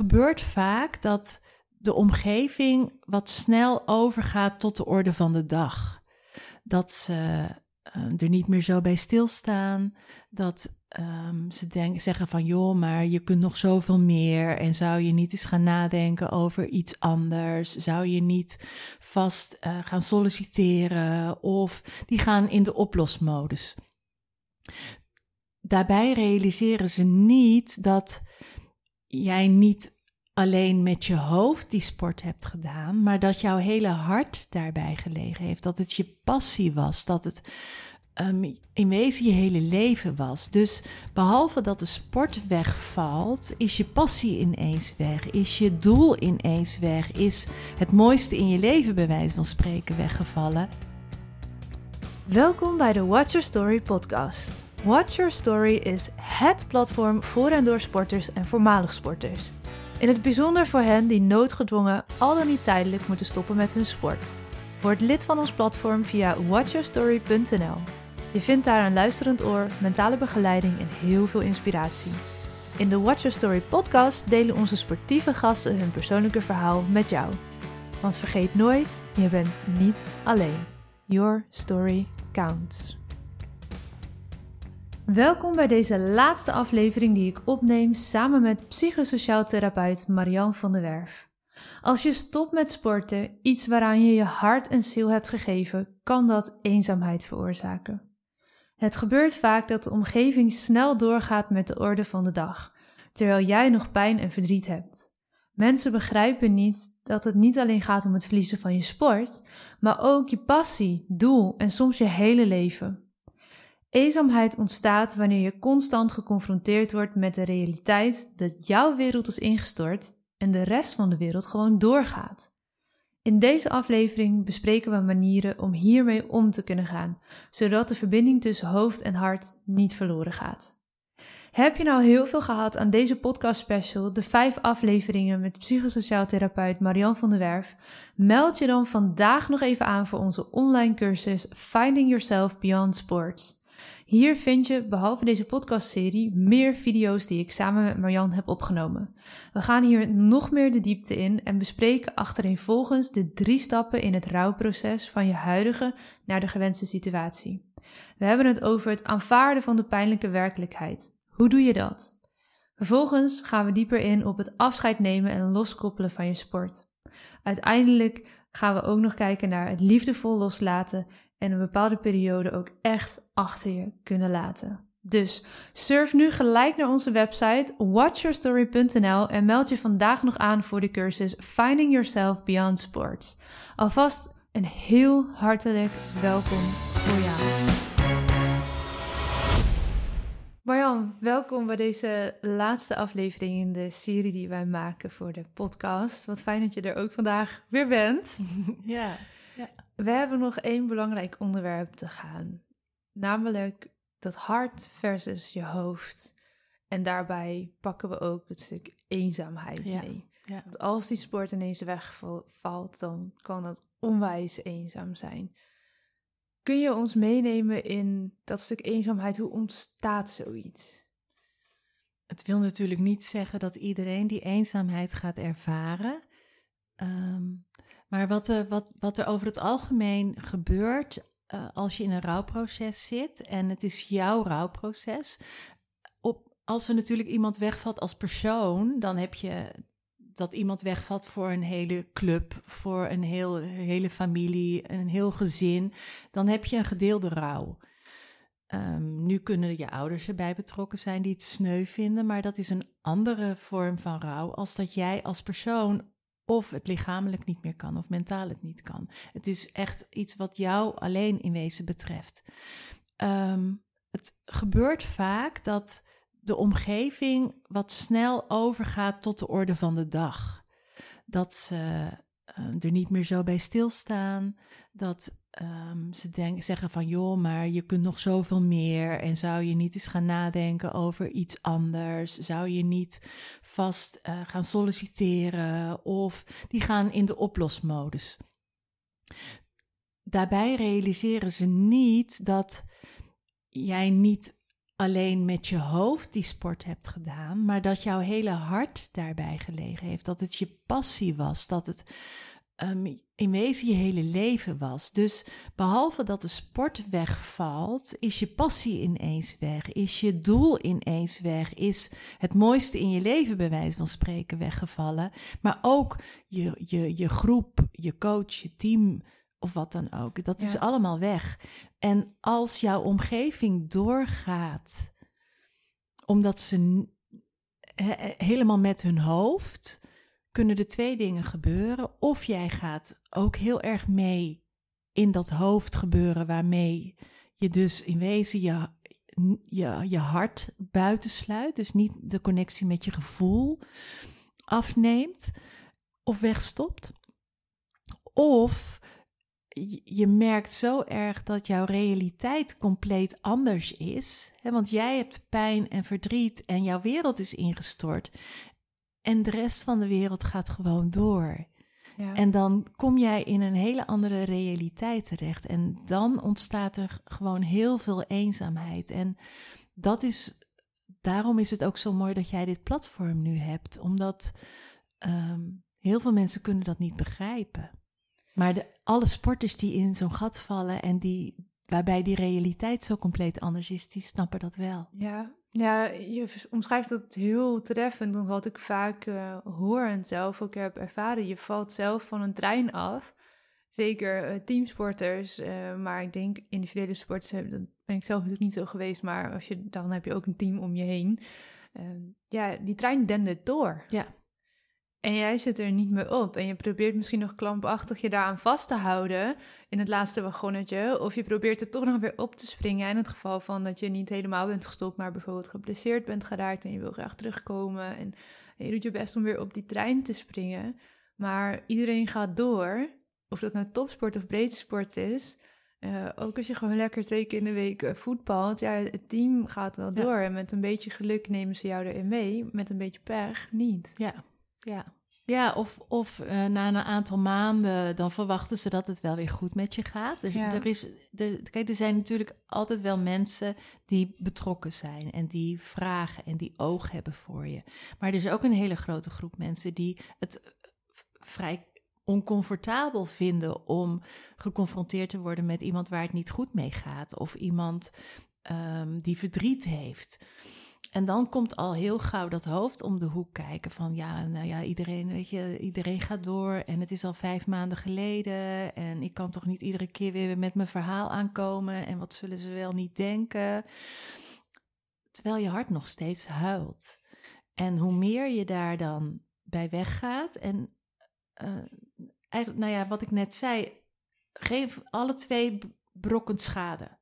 gebeurt vaak dat de omgeving wat snel overgaat tot de orde van de dag. Dat ze uh, er niet meer zo bij stilstaan. Dat um, ze denk, zeggen van joh, maar je kunt nog zoveel meer. En zou je niet eens gaan nadenken over iets anders? Zou je niet vast uh, gaan solliciteren? Of die gaan in de oplosmodus. Daarbij realiseren ze niet dat jij niet alleen met je hoofd die sport hebt gedaan, maar dat jouw hele hart daarbij gelegen heeft. Dat het je passie was, dat het um, in wezen je hele leven was. Dus behalve dat de sport wegvalt, is je passie ineens weg, is je doel ineens weg, is het mooiste in je leven bij wijze van spreken weggevallen. Welkom bij de Watch Your Story podcast. Watch Your Story is het platform voor en door sporters en voormalig sporters. In het bijzonder voor hen die noodgedwongen al dan niet tijdelijk moeten stoppen met hun sport. Word lid van ons platform via watchyourstory.nl. Je vindt daar een luisterend oor, mentale begeleiding en heel veel inspiratie. In de Watch Your Story podcast delen onze sportieve gasten hun persoonlijke verhaal met jou. Want vergeet nooit, je bent niet alleen. Your story counts. Welkom bij deze laatste aflevering die ik opneem samen met psychosociaal therapeut Marian van der Werf. Als je stopt met sporten, iets waaraan je je hart en ziel hebt gegeven, kan dat eenzaamheid veroorzaken. Het gebeurt vaak dat de omgeving snel doorgaat met de orde van de dag, terwijl jij nog pijn en verdriet hebt. Mensen begrijpen niet dat het niet alleen gaat om het verliezen van je sport, maar ook je passie, doel en soms je hele leven. Eenzaamheid ontstaat wanneer je constant geconfronteerd wordt met de realiteit dat jouw wereld is ingestort en de rest van de wereld gewoon doorgaat. In deze aflevering bespreken we manieren om hiermee om te kunnen gaan, zodat de verbinding tussen hoofd en hart niet verloren gaat. Heb je nou heel veel gehad aan deze podcast special, de vijf afleveringen met psychosociaal therapeut Marian van der Werf? Meld je dan vandaag nog even aan voor onze online cursus Finding Yourself Beyond Sports. Hier vind je, behalve deze podcastserie, meer video's die ik samen met Marjan heb opgenomen. We gaan hier nog meer de diepte in en bespreken achtereenvolgens de drie stappen in het rouwproces van je huidige naar de gewenste situatie. We hebben het over het aanvaarden van de pijnlijke werkelijkheid. Hoe doe je dat? Vervolgens gaan we dieper in op het afscheid nemen en loskoppelen van je sport. Uiteindelijk gaan we ook nog kijken naar het liefdevol loslaten en een bepaalde periode ook echt achter je kunnen laten. Dus surf nu gelijk naar onze website watchyourstory.nl en meld je vandaag nog aan voor de cursus Finding Yourself Beyond Sports. Alvast een heel hartelijk welkom voor jou. Marjan, welkom bij deze laatste aflevering in de serie die wij maken voor de podcast. Wat fijn dat je er ook vandaag weer bent. Ja. We hebben nog één belangrijk onderwerp te gaan, namelijk dat hart versus je hoofd. En daarbij pakken we ook het stuk eenzaamheid mee. Ja. Want als die sport ineens wegvalt, dan kan dat onwijs eenzaam zijn. Kun je ons meenemen in dat stuk eenzaamheid? Hoe ontstaat zoiets? Het wil natuurlijk niet zeggen dat iedereen die eenzaamheid gaat ervaren. Um, maar wat, er, wat, wat er over het algemeen gebeurt uh, als je in een rouwproces zit en het is jouw rouwproces. Op, als er natuurlijk iemand wegvalt als persoon, dan heb je dat iemand wegvalt voor een hele club, voor een heel, hele familie, een heel gezin. Dan heb je een gedeelde rouw. Um, nu kunnen je ouders erbij betrokken zijn die het sneu vinden, maar dat is een andere vorm van rouw als dat jij als persoon of het lichamelijk niet meer kan of mentaal het niet kan. Het is echt iets wat jou alleen in wezen betreft. Ehm, het gebeurt vaak dat de omgeving wat snel overgaat tot de orde van de dag. Dat ze uh, er niet meer zo bij stilstaan. Dat um, ze denk, zeggen van joh, maar je kunt nog zoveel meer. En zou je niet eens gaan nadenken over iets anders? Zou je niet vast uh, gaan solliciteren? Of die gaan in de oplosmodus. Daarbij realiseren ze niet dat jij niet alleen met je hoofd die sport hebt gedaan, maar dat jouw hele hart daarbij gelegen heeft. Dat het je passie was, dat het um, in wezen je hele leven was. Dus behalve dat de sport wegvalt, is je passie ineens weg, is je doel ineens weg, is het mooiste in je leven bij wijze van spreken weggevallen. Maar ook je, je, je groep, je coach, je team of wat dan ook. Dat is allemaal weg. En als jouw omgeving doorgaat, omdat ze helemaal met hun hoofd, kunnen er twee dingen gebeuren. Of jij gaat ook heel erg mee in dat hoofd gebeuren, waarmee je dus in wezen je, je, je hart buitensluit, dus niet de connectie met je gevoel afneemt of wegstopt. Of je merkt zo erg dat jouw realiteit compleet anders is. Hè? Want jij hebt pijn en verdriet en jouw wereld is ingestort. En de rest van de wereld gaat gewoon door. Ja. En dan kom jij in een hele andere realiteit terecht. En dan ontstaat er gewoon heel veel eenzaamheid. En dat is, daarom is het ook zo mooi dat jij dit platform nu hebt. Omdat ehm, heel veel mensen kunnen dat niet begrijpen. Maar de, alle sporters die in zo'n gat vallen en die, waarbij die realiteit zo compleet anders is, die snappen dat wel. Ja, ja je omschrijft dat heel treffend. Want wat ik vaak uh, hoor en zelf ook heb ervaren, je valt zelf van een trein af. Zeker uh, teamsporters, uh, maar ik denk individuele sporters, dat ben ik zelf natuurlijk niet zo geweest, maar als je, dan heb je ook een team om je heen. Ehm, ja, die trein dendert door. Ja. En jij zit er niet meer op. En je probeert misschien nog klampachtig je daaraan vast te houden in het laatste wagonnetje. Of je probeert er toch nog weer op te springen. In het geval van dat je niet helemaal bent gestopt, maar bijvoorbeeld geblesseerd bent geraakt en je wil graag terugkomen. En, je doet je best om weer op die trein te springen. Maar iedereen gaat door. Of dat nou topsport of breedte sport is. Uh, ook als je gewoon lekker twee keer in de week uh, voetbalt. Ja, het team gaat wel door. En met een beetje geluk nemen ze jou erin mee. Met een beetje pech niet. Ja, ja. Ja, of, of uh, na een aantal maanden dan verwachten ze dat het wel weer goed met je gaat. Dus er is, kijk, er zijn natuurlijk altijd wel mensen die betrokken zijn en die vragen en die oog hebben voor je. Maar er is ook een hele grote groep mensen die het eh, vrij oncomfortabel vinden om geconfronteerd te worden met iemand waar het niet goed mee gaat of iemand um, die verdriet heeft. En dan komt al heel gauw dat hoofd om de hoek kijken van ja, nou ja, iedereen, weet je, iedereen gaat door en het is al vijf maanden geleden en ik kan toch niet iedere keer weer met mijn verhaal aankomen en wat zullen ze wel niet denken. Terwijl je hart nog steeds huilt. En hoe meer je daar dan bij weggaat en uh, eigenlijk, nou ja, wat ik net zei, geef alle twee brokken schade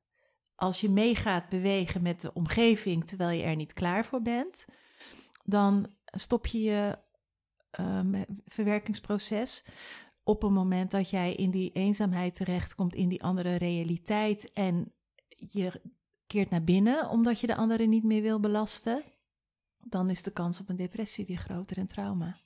als je meegaat bewegen met de omgeving terwijl je er niet klaar voor bent, dan stop je je um, verwerkingsproces op een moment dat jij in die eenzaamheid terechtkomt, in die andere realiteit en je keert naar binnen omdat je de anderen niet meer wil belasten, dan is de kans op een depressie weer groter en trauma.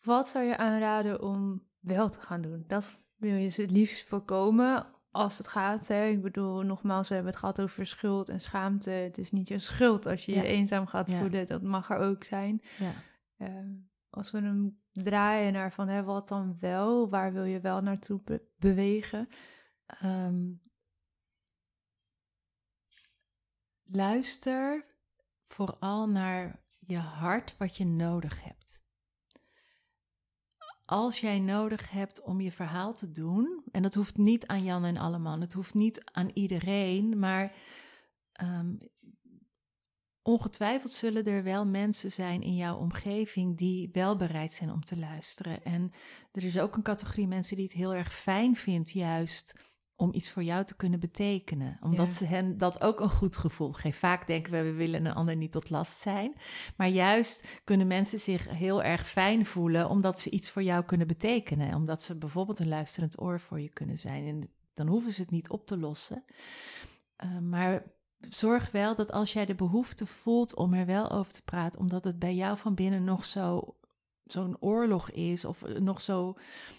Wat zou je aanraden om wel te gaan doen? Dat wil je het liefst voorkomen als het gaat. Hè. Ik bedoel, nogmaals, we hebben het gehad over schuld en schaamte. Het is niet je schuld als je je eenzaam gaat voelen. Dat mag er ook zijn. Ja. Ehm, als we hem draaien naar van hè, wat dan wel, waar wil je wel naartoe bewegen? Ehm, luister vooral naar je hart, wat je nodig hebt als jij nodig hebt om je verhaal te doen, en dat hoeft niet aan Jan en Alleman, het hoeft niet aan iedereen, maar um, ongetwijfeld zullen er wel mensen zijn in jouw omgeving die wel bereid zijn om te luisteren. En er is ook een categorie mensen die het heel erg fijn vindt, juist om iets voor jou te kunnen betekenen. Omdat ze hen dat ook een goed gevoel geeft. Vaak denken we, we willen een ander niet tot last zijn. Maar juist kunnen mensen zich heel erg fijn voelen omdat ze iets voor jou kunnen betekenen. Omdat ze bijvoorbeeld een luisterend oor voor je kunnen zijn. En dan hoeven ze het niet op te lossen. Uh, maar zorg wel dat als jij de behoefte voelt om er wel over te praten, omdat het bij jou van binnen nog zo zo'n oorlog is of nog zo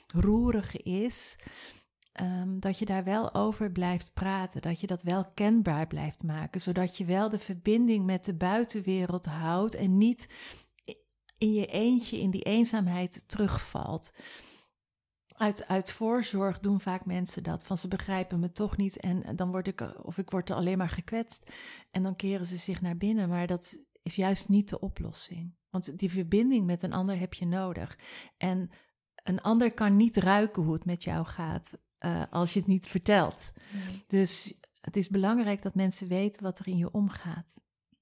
roerig is, ehm, dat je daar wel over blijft praten. Dat je dat wel kenbaar blijft maken. Zodat je wel de verbinding met de buitenwereld houdt en niet in je eentje in die eenzaamheid terugvalt. Uit, uit voorzorg doen vaak mensen dat. Van ze begrijpen me toch niet en dan word ik, of ik word er alleen maar gekwetst. En dan keren ze zich naar binnen. Maar dat is juist niet de oplossing. Want die verbinding met een ander heb je nodig. En een ander kan niet ruiken hoe het met jou gaat uh, als je het niet vertelt. Dus het is belangrijk dat mensen weten wat er in je omgaat.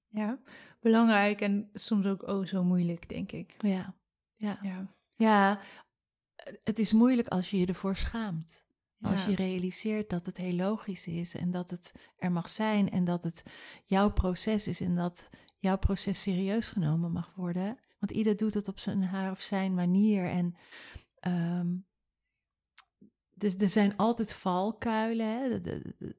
Ja, belangrijk en soms ook oh zo moeilijk, denk ik. Ja, ja. ja. ja het is moeilijk als je je ervoor schaamt. Als je realiseert dat het heel logisch is en dat het er mag zijn en dat het jouw proces is en dat jouw proces serieus genomen mag worden. Want ieder doet het op zijn haar of zijn manier. En um, dus er zijn altijd valkuilen. Hè.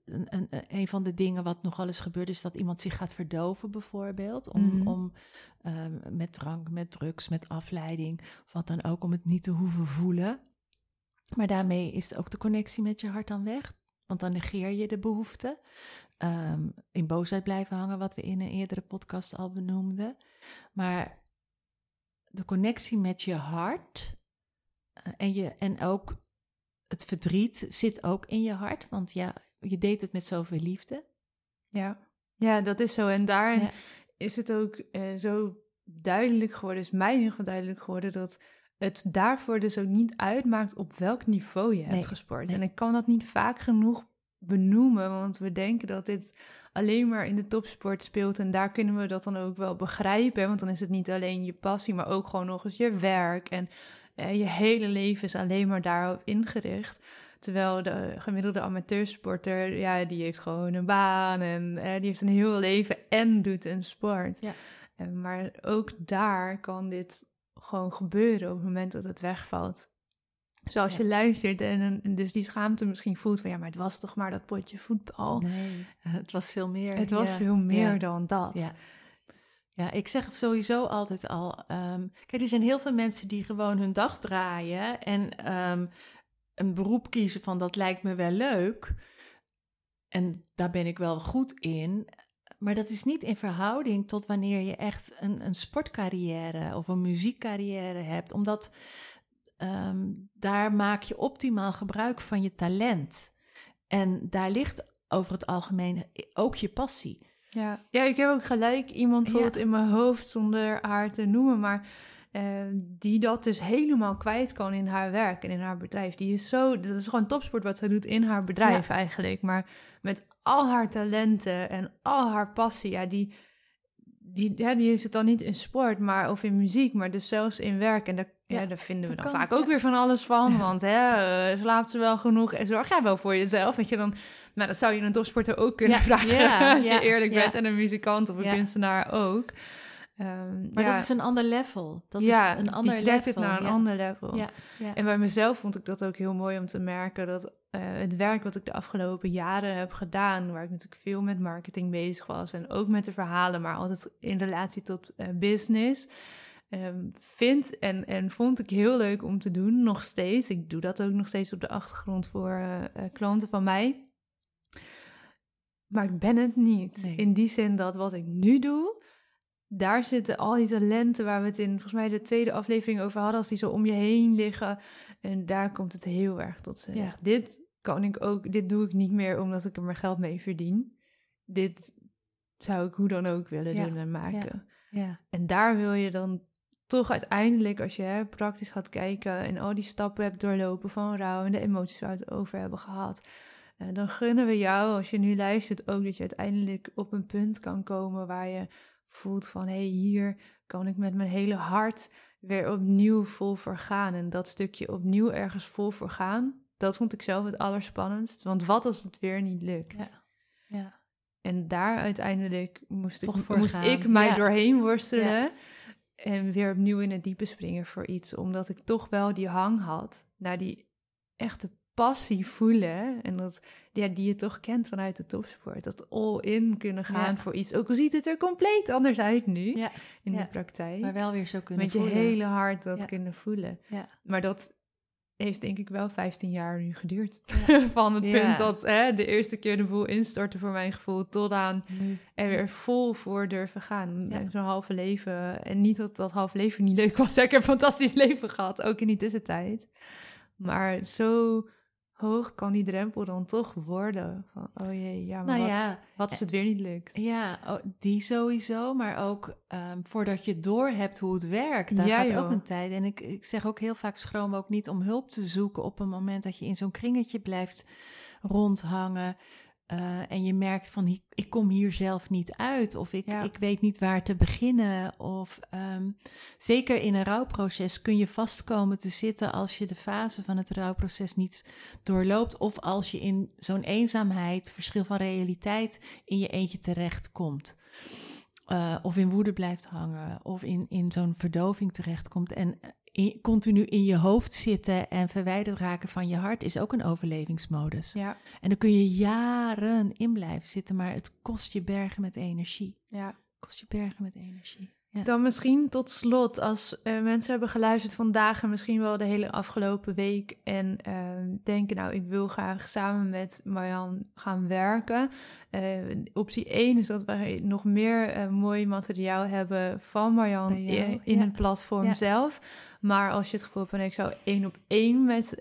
een, een, van de dingen wat nogal eens gebeurt is dat iemand zich gaat verdoven bijvoorbeeld. Om, mhm. om ehm, met drank, met drugs, met afleiding, wat dan ook, om het niet te hoeven voelen. Maar daarmee is ook de connectie met je hart dan weg. Want dan negeer je de behoefte. Um, in boosheid blijven hangen, wat we in een eerdere podcast al benoemden. Maar de connectie met je hart uh, en, je, en ook het verdriet zit ook in je hart, want ja, je deed het met zoveel liefde. Ja, ja dat is zo. En daarin is het ook uh, zo duidelijk geworden, is mij in ieder duidelijk geworden, dat het daarvoor dus ook niet uitmaakt op welk niveau je hebt gesport. En ik kan dat niet vaak genoeg benoemen, want we denken dat dit alleen maar in de topsport speelt en daar kunnen we dat dan ook wel begrijpen, want dan is het niet alleen je passie, maar ook gewoon nog eens je werk en eh, je hele leven is alleen maar daarop ingericht. Terwijl de gemiddelde amateursporter, ja, die heeft gewoon een baan en eh, die heeft een heel leven en doet een sport. Ja. Eh, maar ook daar kan dit gewoon gebeuren op het moment dat het wegvalt. Zoals je luistert en, en, dus die schaamte misschien voelt van ja, maar het was toch maar dat potje voetbal. Nee, het was veel meer. Het was veel meer dan dat. Ja. Ik zeg sowieso altijd al. Um, kijk, er zijn heel veel mensen die gewoon hun dag draaien en ehm, een beroep kiezen van dat lijkt me wel leuk. En daar ben ik wel goed in. Maar dat is niet in verhouding tot wanneer je echt een, een sportcarrière of een muziekcarrière hebt. Omdat ehm, daar maak je optimaal gebruik van je talent. En daar ligt over het algemeen ook je passie. Ja. ja, ik heb ook gelijk iemand bijvoorbeeld in mijn hoofd, zonder haar te noemen, maar uh, die dat dus helemaal kwijt kan in haar werk en in haar bedrijf. Die is zo, dat is gewoon topsport wat ze doet in haar bedrijf eigenlijk. Maar met al haar talenten en al haar passie, ja, die, die, ja, die heeft het dan niet in sport maar, of in muziek, maar dus zelfs in werk. En daar, ja, daar vinden we dan vaak ook weer van alles van. Want hè, uh, slaapt ze wel genoeg en zorg jij wel voor jezelf? Weet je, dan, nou, dat zou je een topsporter ook kunnen vragen als je eerlijk bent. En een muzikant of een kunstenaar ook. Um, maar dat is een ander level. Dat ja, is een ander die level. het naar een ander level. Ja, En bij mezelf vond ik dat ook heel mooi om te merken dat uh, het werk wat ik de afgelopen jaren heb gedaan, waar ik natuurlijk veel met marketing bezig was en ook met de verhalen, maar altijd in relatie tot uh, business, um, vind en, en vond ik heel leuk om te doen, nog steeds. Ik doe dat ook nog steeds op de achtergrond voor uh, klanten van mij. Maar ik ben het niet. Nee. In die zin dat wat ik nu doe, daar zitten al die talenten waar we het in volgens mij de tweede aflevering over hadden, als die zo om je heen liggen. En daar komt het heel erg tot z'n ja. Dit kan ik ook, dit doe ik niet meer omdat ik er mijn geld mee verdien. Dit zou ik hoe dan ook willen doen en maken. Ja. En daar wil je dan toch uiteindelijk, als je hè, praktisch gaat kijken en al die stappen hebt doorlopen van rouw en de emoties waar we het over hebben gehad, uh, dan gunnen we jou, als je nu luistert, ook dat je uiteindelijk op een punt kan komen waar je voelt van hé, hey, hier kan ik met mijn hele hart weer opnieuw vol voor gaan. En dat stukje opnieuw ergens vol voor gaan, dat vond ik zelf het allerspannendst. Want wat als het weer niet lukt? Ja. ja. En daar uiteindelijk moest ik, moest ik mij doorheen worstelen. En weer opnieuw in het diepe springen voor iets. Omdat ik toch wel die hang had naar die echte passie voelen. En dat, ja, die je toch kent vanuit de topsport. Dat all-in kunnen gaan voor iets. Ook al ziet het er compleet anders uit nu ja. in de praktijk. Maar wel weer zo kunnen Met je hele hart dat kunnen voelen. Maar dat heeft denk ik wel 15 jaar nu geduurd. Van het punt dat hè, de eerste keer de boel instortte voor mijn gevoel... tot aan er weer vol voor durven gaan. Zo'n halve leven. En niet dat dat halve leven niet leuk was. Ik heb een fantastisch leven gehad, ook in die tussentijd. Maar zo hoog kan die drempel dan toch worden. Van, oh jee, ja, maar Nou wat, ja, wat als het weer niet lukt? Ja, oh, die sowieso, maar ook ehm, voordat je door hebt hoe het werkt, daar Ja, gaat joh. ook een tijd. En ik, ik zeg ook heel vaak schroom ook niet om hulp te zoeken op een moment dat je in zo'n kringetje blijft rondhangen. Eh, en je merkt van, ik, ik kom hier zelf niet uit. Of ik, Ja. ik weet niet waar te beginnen. Of ehm, zeker in een rouwproces kun je vastkomen te zitten als je de fase van het rouwproces niet doorloopt. Of als je in zo'n eenzaamheid, verschil van realiteit, in je eentje terechtkomt. Eh, of in woede blijft hangen, of in, in zo'n verdoving terechtkomt. En in- continu in je hoofd zitten en verwijderd raken van je hart is ook een overlevingsmodus. Ja, En dan kun je jaren in blijven zitten, maar het kost je bergen met energie. ja. kost je bergen met energie. Ja. Dan misschien tot slot, als eh, mensen hebben geluisterd vandaag en misschien wel de hele afgelopen week en eh, denken, nou, ik wil graag samen met Marjan gaan werken. Eh, optie 1 is dat wij nog meer mooi materiaal hebben van Marjan in ja. het platform Ja. zelf. Maar als je het gevoel hebt van, ik zou één op één met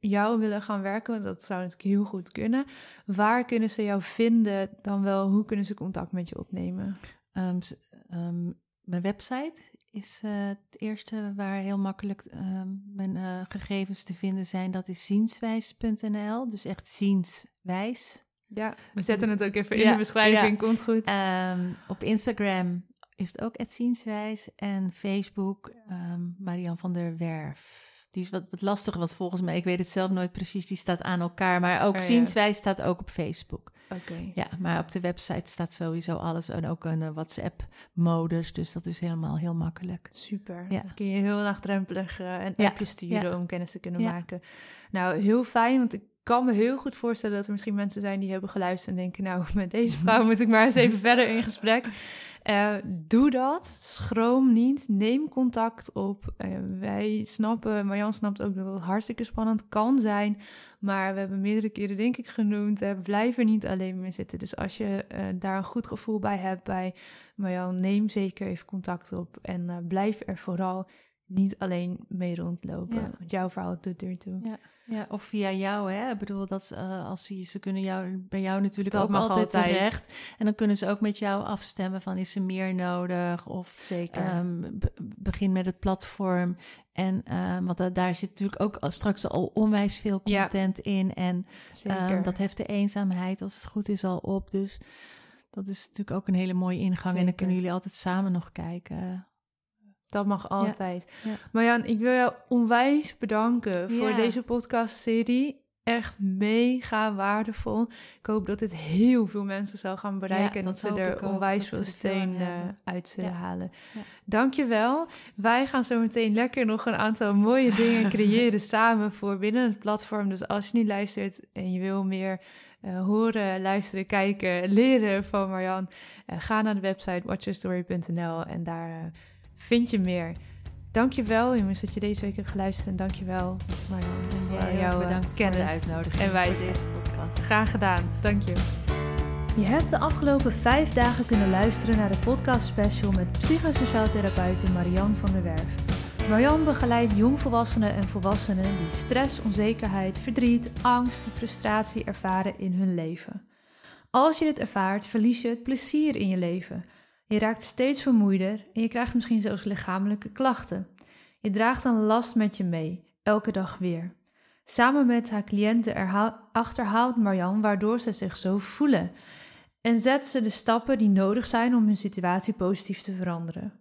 jou willen gaan werken, dat zou natuurlijk heel goed kunnen. Waar kunnen ze jou vinden? Dan wel, hoe kunnen ze contact met je opnemen? Ehm, ehm, mijn website is eh, het eerste waar heel makkelijk ehm, mijn eh, gegevens te vinden zijn. Dat is zienswijs.nl. Dus echt zienswijs. Ja, we zetten het ook even in de beschrijving, ja. komt goed. Ehm, op Instagram is het ook het zienswijs. En Facebook ehm Marian van der Werf. Die is wat, wat lastig, want volgens mij, ik weet het zelf nooit precies, die staat aan elkaar. Maar ook Oh, ja. zienswijs staat ook op Facebook. Oké. Ja, maar op de website staat sowieso alles en ook een eh, WhatsApp-modus. Dus dat is helemaal heel makkelijk. Super. Ja. Dan kun je heel laagdrempelig eh, een Ja, appje sturen ja. om kennis te kunnen Ja. maken. Nou, heel fijn, want ik kan me heel goed voorstellen dat er misschien mensen zijn die hebben geluisterd en denken, nou, met deze vrouw moet ik maar eens even verder in gesprek. Eh, doe dat, schroom niet, neem contact op. Eh, wij snappen, Marjan snapt ook dat het hartstikke spannend kan zijn, maar we hebben meerdere keren denk ik genoemd, hè, blijf er niet alleen mee zitten. Dus als je eh, daar een goed gevoel bij hebt bij Marjan, neem zeker even contact op en eh, blijf er vooral niet alleen mee rondlopen. Ja. Want jouw verhaal doet ertoe. Ja, ja, of via jou, hè? Ik bedoel, dat eh, als ze, ze kunnen jou, bij jou natuurlijk Dat ook altijd, altijd. terecht. En dan kunnen ze ook met jou afstemmen van is er meer nodig? Of Zeker. ehm, be- begin met het platform. En ehm, want da- daar zit natuurlijk ook straks al onwijs veel Ja. content in. En ehm, dat heft de eenzaamheid, als het goed is, al op. Dus dat is natuurlijk ook een hele mooie ingang. En dan kunnen jullie altijd samen nog kijken. Dat mag altijd. ja. Marjan, ik wil jou onwijs bedanken voor Ja. deze podcastserie. Echt mega waardevol. Ik hoop dat dit heel veel mensen zal gaan bereiken. En dat, dat ze er onwijs veel steun eh, uit zullen halen. Dankjewel. Wij gaan zo meteen lekker nog een aantal mooie dingen creëren samen voor binnen het platform. Dus als je nu luistert en je wil meer eh, horen, luisteren, kijken, leren van Marjan, eh, ga naar de website watchyourstory.nl en daar vind je meer. Dankjewel jongens dat je deze week hebt geluisterd en dankjewel Marjan voor jouw eh, bedankt kennis voor de uitnodiging en wijsheid. deze podcast. Graag gedaan, dank je. Je hebt de afgelopen vijf dagen kunnen luisteren naar de podcast special met psychosociaal therapeute Marian van der Werf. Marian begeleidt jongvolwassenen en volwassenen die stress, onzekerheid, verdriet, angst en frustratie ervaren in hun leven. Als je dit ervaart, verlies je het plezier in je leven. Je raakt steeds vermoeider en je krijgt misschien zelfs lichamelijke klachten. Je draagt een last met je mee, elke dag weer. Samen met haar cliënten erha- achterhaalt Marjan waardoor ze zich zo voelen en zet ze de stappen die nodig zijn om hun situatie positief te veranderen.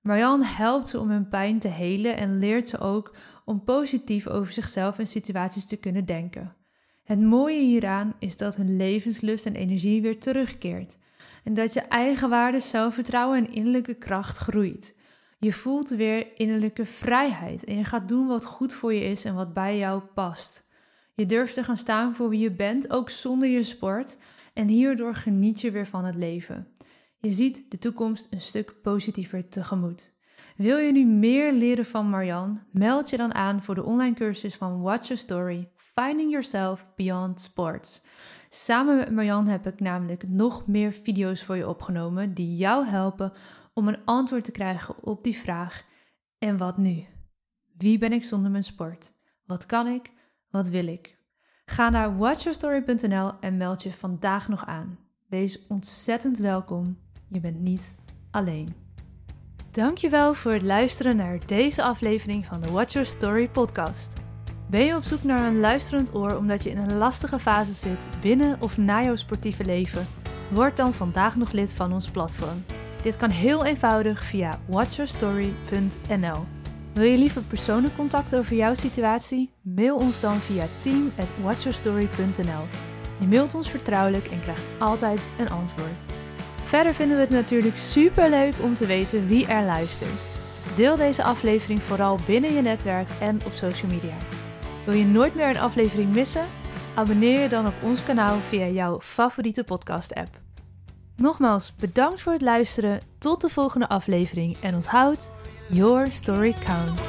Marjan helpt ze om hun pijn te helen en leert ze ook om positief over zichzelf en situaties te kunnen denken. Het mooie hieraan is dat hun levenslust en energie weer terugkeert en dat je eigenwaarde, zelfvertrouwen en innerlijke kracht groeit. Je voelt weer innerlijke vrijheid en je gaat doen wat goed voor je is en wat bij jou past. Je durft te gaan staan voor wie je bent, ook zonder je sport, en hierdoor geniet je weer van het leven. Je ziet de toekomst een stuk positiever tegemoet. Wil je nu meer leren van Marjan? Meld je dan aan voor de online cursus van Watch Your Story: Finding Yourself Beyond Sports. Samen met Marjan heb ik namelijk nog meer video's voor je opgenomen die jou helpen om een antwoord te krijgen op die vraag: en wat nu? Wie ben ik zonder mijn sport? Wat kan ik? Wat wil ik? Ga naar watchyourstory.nl en meld je vandaag nog aan. Wees ontzettend welkom. Je bent niet alleen. Dankjewel voor het luisteren naar deze aflevering van de Watch Your Story podcast. Ben je op zoek naar een luisterend oor omdat je in een lastige fase zit binnen of na jouw sportieve leven? Word dan vandaag nog lid van ons platform. Dit kan heel eenvoudig via watchyourstory.nl. Wil je liever persoonlijk contact over jouw situatie? Mail ons dan via team@watchyourstory.nl. Je mailt ons vertrouwelijk en krijgt altijd een antwoord. Verder vinden we het natuurlijk super leuk om te weten wie er luistert. Deel deze aflevering vooral binnen je netwerk en op social media. Wil je nooit meer een aflevering missen? Abonneer je dan op ons kanaal via jouw favoriete podcast-app. Nogmaals bedankt voor het luisteren. Tot de volgende aflevering en onthoud, your story counts.